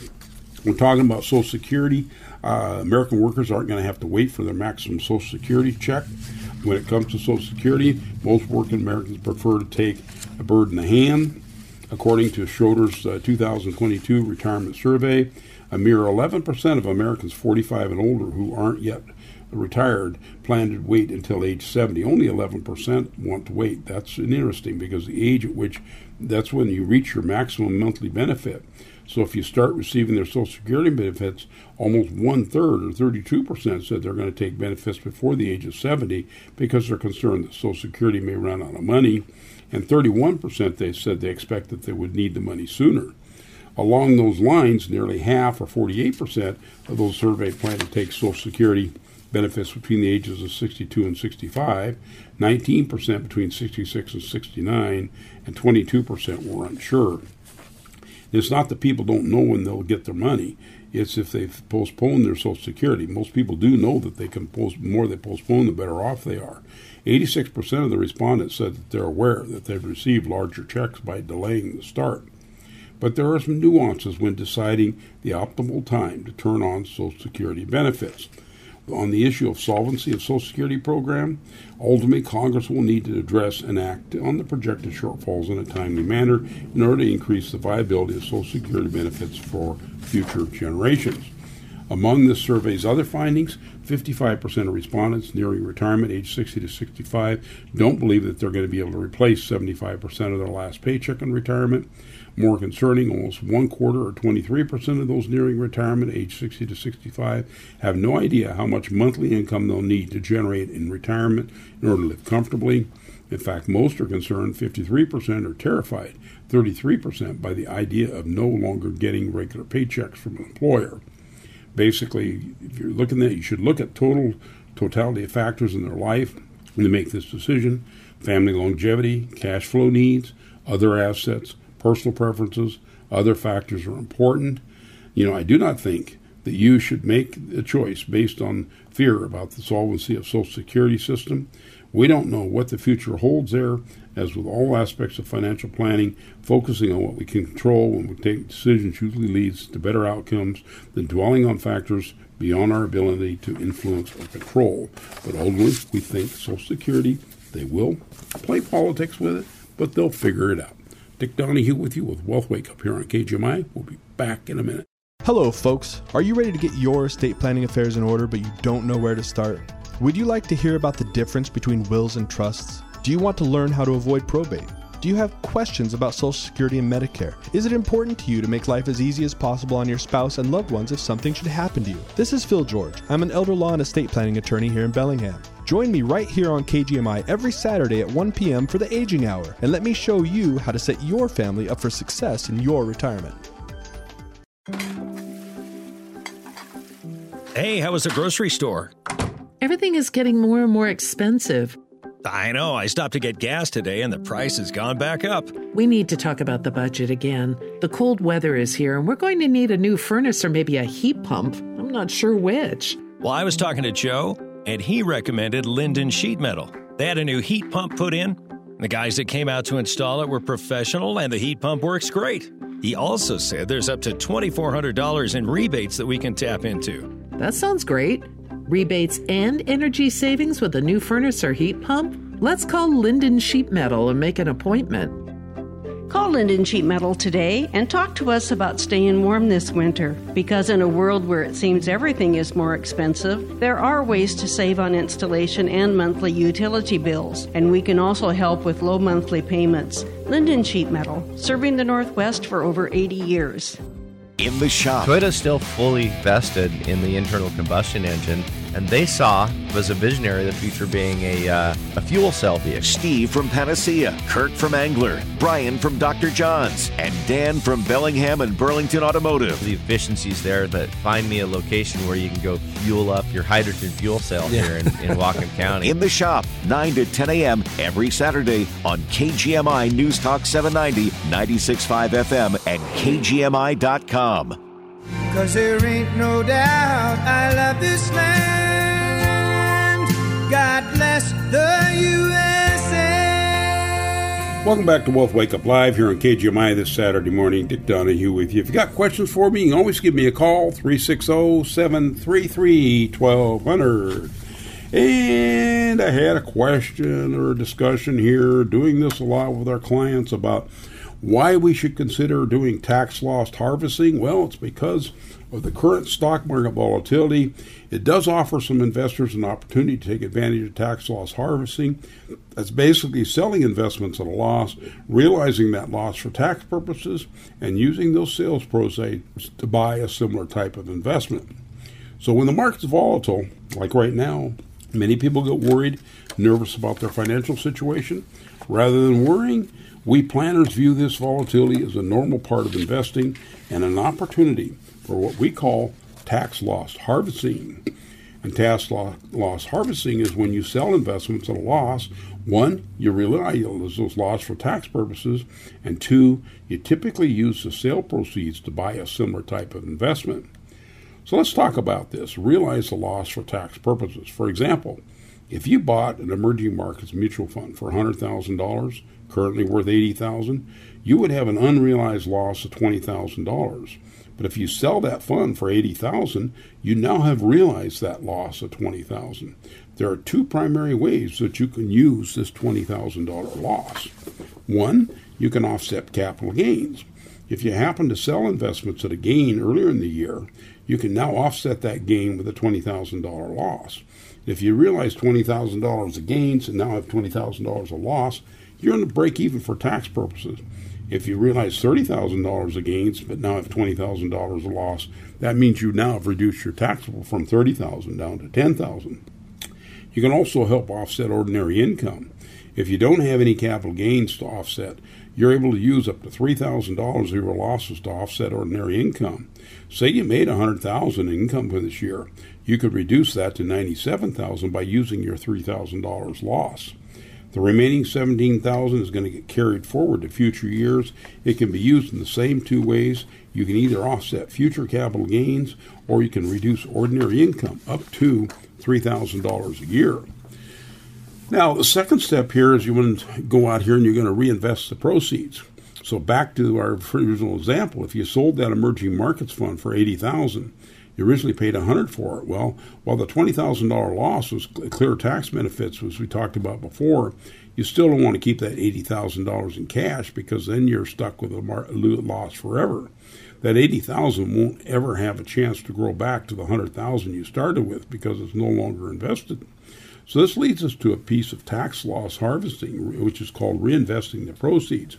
we're talking about Social Security. Uh, American workers aren't going to have to wait for their maximum Social Security check. When it comes to Social Security, most working Americans prefer to take a bird in the hand. According to Schroders' uh, 2022 retirement survey, a mere 11% of Americans 45 and older who aren't yet retired plan to wait until age 70. Only 11% want to wait. That's interesting because the age at which that's when you reach your maximum monthly benefit. So if you start receiving their Social Security benefits, almost one third or 32% said they're going to take benefits before the age of 70 because they're concerned that Social Security may run out of money. And 31% they said they expect that they would need the money sooner. Along those lines, nearly half or 48% of those surveyed plan to take Social Security benefits between the ages of 62 and 65, 19% between 66 and 69, and 22% were unsure. It's not that people don't know when they'll get their money. It's if they've postponed their Social Security. Most people do know that they can post the more they postpone, the better off they are. 86% of the respondents said that they're aware that they've received larger checks by delaying the start. But there are some nuances when deciding the optimal time to turn on Social Security benefits on the issue of solvency of Social Security program, ultimately Congress will need to address and act on the projected shortfalls in a timely manner in order to increase the viability of Social Security benefits for future generations. Among the survey's other findings, 55% of respondents nearing retirement age 60 to 65 don't believe that they're going to be able to replace 75% of their last paycheck in retirement. More concerning, almost one quarter or 23% of those nearing retirement, age 60 to 65, have no idea how much monthly income they'll need to generate in retirement in order to live comfortably. In fact, most are concerned, 53% are terrified, 33% by the idea of no longer getting regular paychecks from an employer. Basically, if you're looking at it, you should look at total totality of factors in their life when they make this decision family longevity, cash flow needs, other assets, personal preferences, other factors are important. You know, I do not think that you should make a choice based on fear about the solvency of Social Security system. We don't know what the future holds there. As with all aspects of financial planning, focusing on what we can control when we take decisions usually leads to better outcomes than dwelling on factors beyond our ability to influence or control. But ultimately, we think Social Security, they will play politics with it, but they'll figure it out. Dick Donahue with you with Wealth Wake Up here on KGMI. We'll be back in a minute. Hello, folks. Are you ready to get your estate planning affairs in order, but you don't know where to start? Would you like to hear about the difference between wills and trusts? Do you want to learn how to avoid probate? Do you have questions about Social Security and Medicare? Is it important to you to make life as easy as possible on your spouse and loved ones if something should happen to you? This is Phil George. I'm an elder law and estate planning attorney here in Bellingham. Join me right here on KGMI every Saturday at 1 p.m. for the Aging Hour, and let me show you how to set your family up for success in your retirement. Hey, how was the grocery store? Everything is getting more and more expensive. I know. I stopped to get gas today and the price has gone back up. We need to talk about the budget again. The cold weather is here and we're going to need a new furnace or maybe a heat pump. I'm not sure which. Well, I was talking to Joe and he recommended Lynden Sheet Metal. They had a new heat pump put in. The guys that came out to install it were professional and the heat pump works great. He also said there's up to $2,400 in rebates that we can tap into. That sounds great. Rebates and energy savings with a new furnace or heat pump? Let's call Lynden Sheet Metal and make an appointment. Call Lynden Sheet Metal today and talk to us about staying warm this winter. Because in a world where it seems everything is more expensive, there are ways to save on installation and monthly utility bills, and we can also help with low monthly payments. Lynden Sheet Metal, serving the Northwest for over 80 years. in the shop. Toyota's still fully vested in the internal combustion engine, and they saw was a visionary the future being a, uh, a fuel cell vehicle. Steve from Panacea, Kurt from Angler, Brian from Dr. John's, and Dan from Bellingham and Burlington Automotive. The efficiencies there that find me a location where you can go fuel up your hydrogen fuel cell Yeah. here in, in Whatcom County. In the shop, 9 to 10 a.m. every Saturday on KGMI News Talk 790, 96.5 FM, and KGMI.com. Cause there ain't no doubt I love this land. God bless the USA. Welcome back to Wealth Wake Up Live here on KGMI this Saturday morning. Dick Donahue with you. If you got questions for me, you can always give me a call, 360 733 1200. And I had a question or a discussion here, doing this a lot with our clients about why we should consider doing tax loss harvesting. Well, it's because of the current stock market volatility. It does offer some investors an opportunity to take advantage of tax loss harvesting. That's basically selling investments at a loss, realizing that loss for tax purposes, and using those sales proceeds to buy a similar type of investment. So when the market's volatile, like right now, many people get worried, nervous about their financial situation. Rather than worrying, we planners view this volatility as a normal part of investing and an opportunity for what we call tax loss harvesting. And tax loss harvesting is when you sell investments at a loss. One, you realize those loss for tax purposes, and two, you typically use the sale proceeds to buy a similar type of investment. So let's talk about this. Realize the loss for tax purposes. For example, if you bought an emerging markets mutual fund for $100,000, currently worth 80,000, you would have an unrealized loss of $20,000. But if you sell that fund for 80,000, you now have realized that loss of 20,000. There are two primary ways that you can use this $20,000 loss. One, you can offset capital gains. If you happen to sell investments at a gain earlier in the year, you can now offset that gain with a $20,000 loss. If you realize $20,000 of gains and now have $20,000 of loss, you're going to break even for tax purposes. If you realize $30,000 of gains but now have $20,000 of loss, that means you now have reduced your taxable from 30,000 down to 10,000. You can also help offset ordinary income. If you don't have any capital gains to offset, you're able to use up to $3,000 of your losses to offset ordinary income. Say you made 100,000 in income for this year, you could reduce that to 97,000 by using your $3,000 loss. The remaining 17,000 is going to get carried forward to future years. It can be used in the same two ways. You can either offset future capital gains or you can reduce ordinary income up to $3,000 a year. Now, the second step here is you want to go out here and you're going to reinvest the proceeds. So back to our original example, if you sold that emerging markets fund for 80,000, you originally paid 100 for it. Well, while the $20,000 loss was clear tax benefits, as we talked about before, you still don't want to keep that $80,000 in cash because then you're stuck with a loss forever. That 80,000 won't ever have a chance to grow back to the 100,000 you started with because it's no longer invested. So this leads us to a piece of tax loss harvesting, which is called reinvesting the proceeds.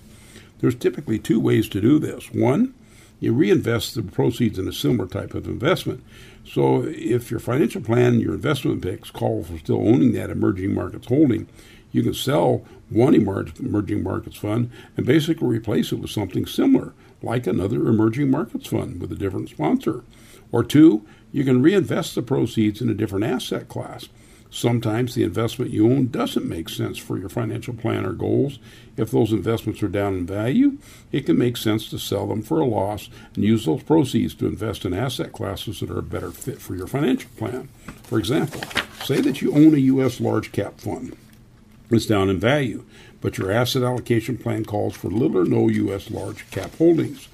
There's typically two ways to do this. One, you reinvest the proceeds in a similar type of investment. So if your financial plan, your investment picks call for still owning that emerging markets holding, you can sell one emerging markets fund and basically replace it with something similar, like another emerging markets fund with a different sponsor. Or two, you can reinvest the proceeds in a different asset class. Sometimes the investment you own doesn't make sense for your financial plan or goals. If those investments are down in value, it can make sense to sell them for a loss and use those proceeds to invest in asset classes that are a better fit for your financial plan. For example, say that you own a U.S. large cap fund. It's down in value, but your asset allocation plan calls for little or no U.S. large cap holdings.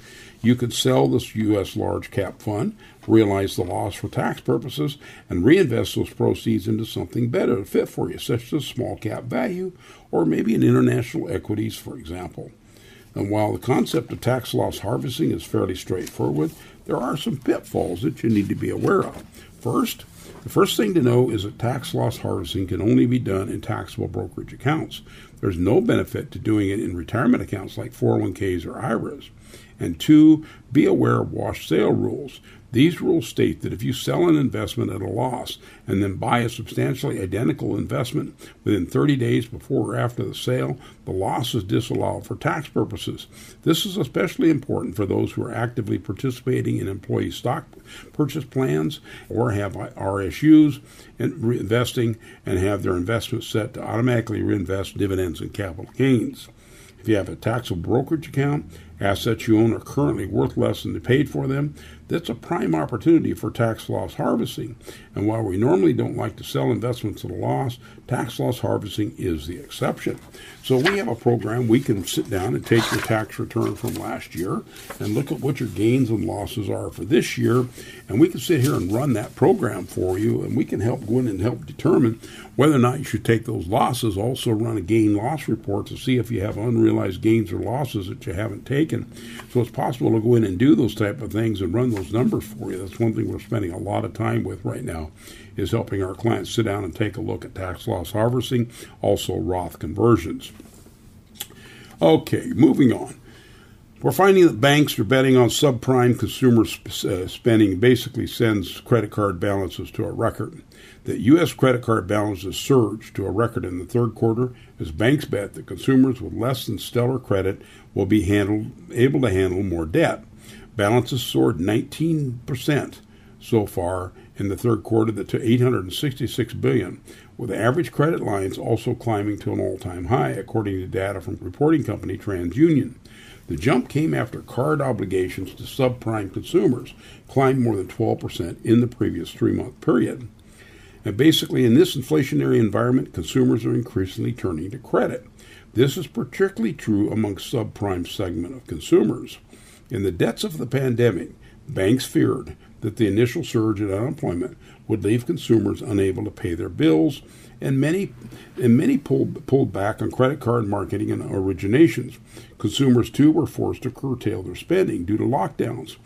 You could sell this U.S. large cap fund, realize the loss for tax purposes, and reinvest those proceeds into something better to fit for you, such as small cap value or maybe in international equities, for example. And while the concept of tax loss harvesting is fairly straightforward, there are some pitfalls that you need to be aware of. First, the first thing to know is that tax loss harvesting can only be done in taxable brokerage accounts. There's no benefit to doing it in retirement accounts like 401ks or IRAs. And two, be aware of wash sale rules. These rules state that if you sell an investment at a loss and then buy a substantially identical investment within 30 days before or after the sale, the loss is disallowed for tax purposes. This is especially important for those who are actively participating in employee stock purchase plans or have RSUs and reinvesting and have their investments set to automatically reinvest dividends and capital gains. If you have a taxable brokerage account, assets you own are currently worth less than you paid for them, that's a prime opportunity for tax loss harvesting. And while we normally don't like to sell investments at a loss, tax loss harvesting is the exception. So we have a program we can sit down and take your tax return from last year and look at what your gains and losses are for this year. And we can sit here and run that program for you and we can help go in and help determine whether or not you should take those losses. Also run a gain loss report to see if you have unrealized gains or losses that you haven't taken. So it's possible to go in and do those type of things and run those numbers for you. That's one thing we're spending a lot of time with right now is helping our clients sit down and take a look at tax loss harvesting, also Roth conversions. Okay, moving on. We're finding that banks are betting on subprime consumer sp- uh, spending basically sends credit card balances to a record. That U.S. credit card balances surged to a record in the third quarter as banks bet that consumers with less than stellar credit will be handled, able to handle more debt. Balances soared 19% so far in the third quarter to 866 billion, with average credit lines also climbing to an all-time high, according to data from reporting company TransUnion. The jump came after card obligations to subprime consumers climbed more than 12% in the previous three-month period. And basically, in this inflationary environment, consumers are increasingly turning to credit. This is particularly true among subprime segment of consumers. In the depths of the pandemic, banks feared that the initial surge in unemployment would leave consumers unable to pay their bills, and many and many pulled pulled back on credit card marketing and originations. Consumers too were forced to curtail their spending due to lockdowns.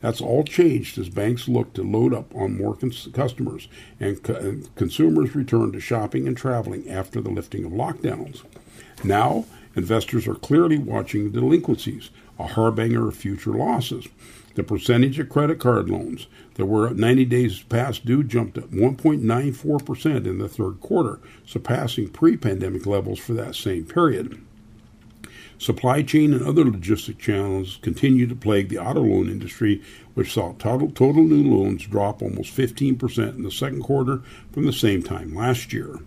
That's all changed as banks look to load up on more cons- customers and, co- and consumers return to shopping and traveling after the lifting of lockdowns. Now, investors are clearly watching delinquencies, a harbinger of future losses. The percentage of credit card loans that were 90 days past due jumped to 1.94% in the third quarter, surpassing pre pandemic levels for that same period. Supply chain and other logistic challenges continue to plague the auto loan industry, which saw total, total new loans drop almost 15% in the second quarter from the same time last year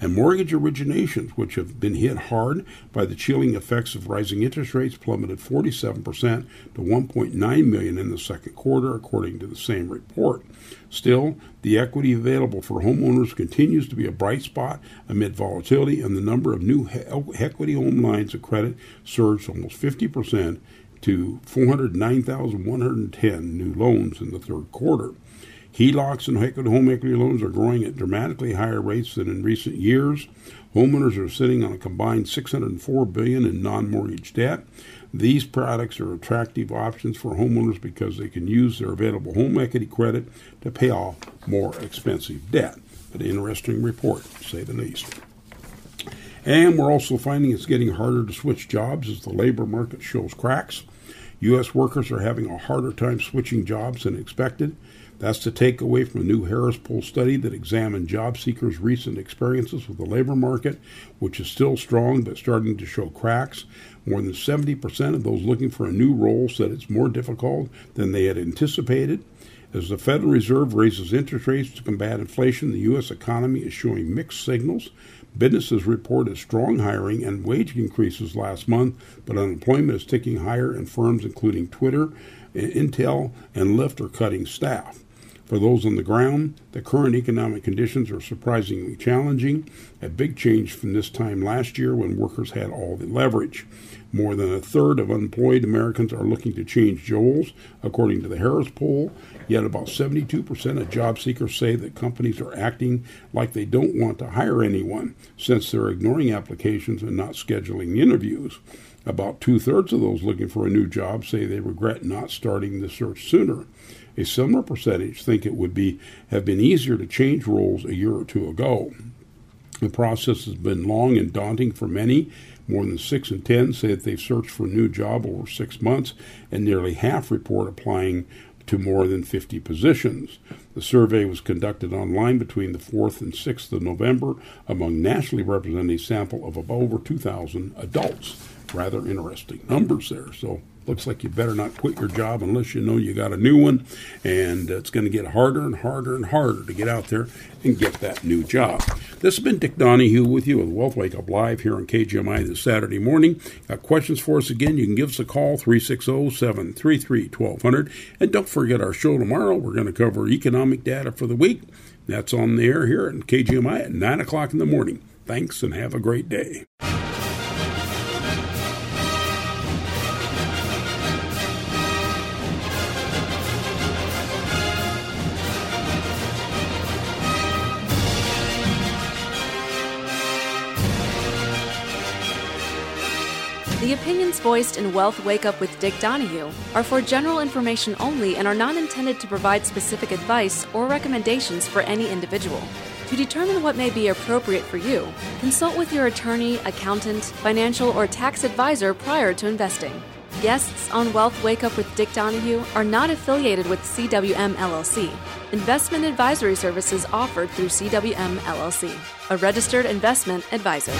and mortgage originations, which have been hit hard by the chilling effects of rising interest rates, plummeted 47% to 1.9 million in the second quarter, according to the same report. Still, the equity available for homeowners continues to be a bright spot amid volatility, and the number of new equity home lines of credit surged almost 50% to 409,110 new loans in the third quarter. HELOCs and home equity loans are growing at dramatically higher rates than in recent years. Homeowners are sitting on a combined 604 billion in non-mortgage debt. These products are attractive options for homeowners because they can use their available home equity credit to pay off more expensive debt. An interesting report, to say the least. And we're also finding it's getting harder to switch jobs as the labor market shows cracks. U.S. workers are having a harder time switching jobs than expected. That's the takeaway from a new Harris Poll study that examined job seekers' recent experiences with the labor market, which is still strong but starting to show cracks. More than 70% of those looking for a new role said it's more difficult than they had anticipated. As the Federal Reserve raises interest rates to combat inflation, the U.S. economy is showing mixed signals. Businesses reported strong hiring and wage increases last month, but unemployment is ticking higher, and firms including Twitter, Intel, and Lyft are cutting staff. For those on the ground, the current economic conditions are surprisingly challenging, a big change from this time last year when workers had all the leverage. More than a third of unemployed Americans are looking to change jobs, according to the Harris poll. Yet about 72% of job seekers say that companies are acting like they don't want to hire anyone since they're ignoring applications and not scheduling interviews. About two thirds of those looking for a new job say they regret not starting the search sooner. A similar percentage think it would be have been easier to change roles a year or two ago. The process has been long and daunting for many. More than 6 in 10 say that they've searched for a new job over six months, and nearly half report applying to more than 50 positions. The survey was conducted online between the 4th and 6th of November among nationally represented sample of over 2,000 adults. Rather interesting numbers there. So looks like you better not quit your job unless you know you got a new one. And it's going to get harder and harder and harder to get out there and get that new job. This has been Dick Donahue with you with Wealth Wake Up Live here on KGMI this Saturday morning. Got questions for us again? You can give us a call, 360 733 1200. And don't forget our show tomorrow. We're going to cover economic data for the week. That's on the air here at KGMI at 9 o'clock in the morning. Thanks and have a great day. Opinions voiced in Wealth Wake Up with Dick Donahue are for general information only and are not intended to provide specific advice or recommendations for any individual. To determine what may be appropriate for you, consult with your attorney, accountant, financial, or tax advisor prior to investing. Guests on Wealth Wake Up with Dick Donahue are not affiliated with CWM LLC. Investment advisory services offered through CWM LLC, a registered investment advisor.